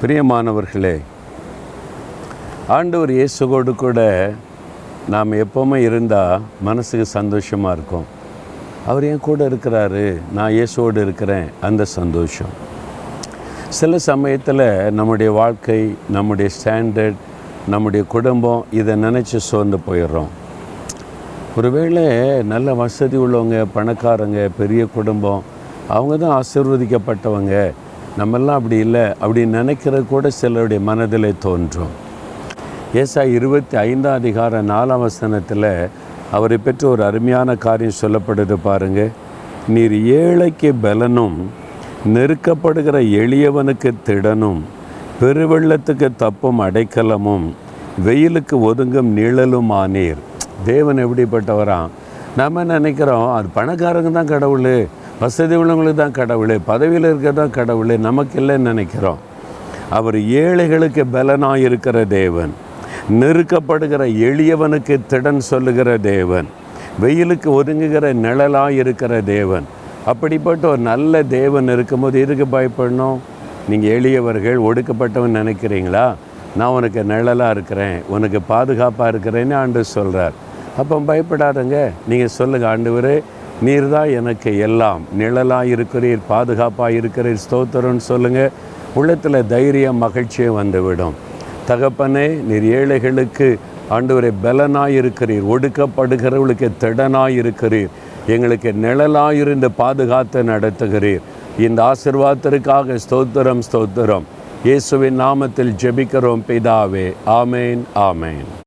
பிரியமானவர்களே ஆண்டவர் இயேசுவோடு கூட நாம் எப்போவுமே இருந்தால் மனசுக்கு சந்தோஷமாக இருக்கும். அவர் என் கூட இருக்கிறாரு நான் இயேசுவோடு இருக்கிறேன் அந்த சந்தோஷம். சில சமயத்தில் நம்முடைய வாழ்க்கை நம்முடைய ஸ்டாண்டர்ட் நம்முடைய குடும்பம் இதை நினச்சி சோர்ந்து போயிடுறோம். ஒருவேளை நல்ல வசதி உள்ளவங்க பணக்காரங்க பெரிய குடும்பம் அவங்க தான் ஆசிர்வதிக்கப்பட்டவங்க நம்மெல்லாம் அப்படி இல்லை அப்படி நினைக்கிறது கூட சிலருடைய மனதில் தோன்றும். ஏசா இருபத்தி ஐந்தாம் அதிகார நாலாம் வசனத்தில் அவரை பற்றி ஒரு அருமையான காரியம் சொல்லப்படுது பாருங்க. நீர் ஏழைக்கு பலனும் நெருக்கப்படுகிற எளியவனுக்கு திடனும் பெருவெள்ளத்துக்கு தப்பும் அடைக்கலமும் வெயிலுக்கு ஒதுங்கும் நிழலும் ஆனீர் தேவன் எப்படிப்பட்டவராம் நம்ம நினைக்கிறோம் அது பணக்காரங்க தான் கடவுள். வசதி உள்ளவங்களுக்கு தான் கடவுள் பதவியில் இருக்க தான் கடவுள் நமக்கு இல்லைன்னு நினைக்கிறோம். அவர் ஏழைகளுக்கு பலனாக இருக்கிற தேவன். நெருக்கப்படுகிற எளியவனுக்கு திடன் சொல்லுகிற தேவன். வெயிலுக்கு ஒதுங்குகிற நிழலாக இருக்கிற தேவன். அப்படிப்பட்ட ஒரு நல்ல தேவன் இருக்கும்போது எதுக்கு பயப்படணும்? நீங்கள் எளியவர்கள் ஒடுக்கப்பட்டவன் நினைக்கிறீங்களா? நான் உனக்கு நிழலாக இருக்கிறேன் உனக்கு பாதுகாப்பாக இருக்கிறேன்னு ஆண்டு சொல்கிறார் அப்போ பயப்படாதங்க. நீங்கள் சொல்லுங்கள் ஆண்டு நீர்தான் எனக்கு எல்லாம். நிழலாக இருக்கிறீர் பாதுகாப்பாக இருக்கிறீர் ஸ்தோத்திரம்னு சொல்லுங்கள் உள்ளத்தில் தைரியம் மகிழ்ச்சியும் வந்துவிடும். தகப்பனே நீர் ஏழைகளுக்கு ஆண்டவரை பலனாக இருக்கிறீர் ஒடுக்கப்படுகிறவர்களுக்கு திடனாக இருக்கிறீர் எங்களுக்கு நிழலாயிருந்து பாதுகாத்து நடத்துகிறீர். இந்த ஆசிர்வாதத்திற்காக ஸ்தோத்திரம் ஸ்தோத்திரம். இயேசுவின் நாமத்தில் ஜெபிக்கிறோம் பிதாவே. ஆமேன் ஆமேன்.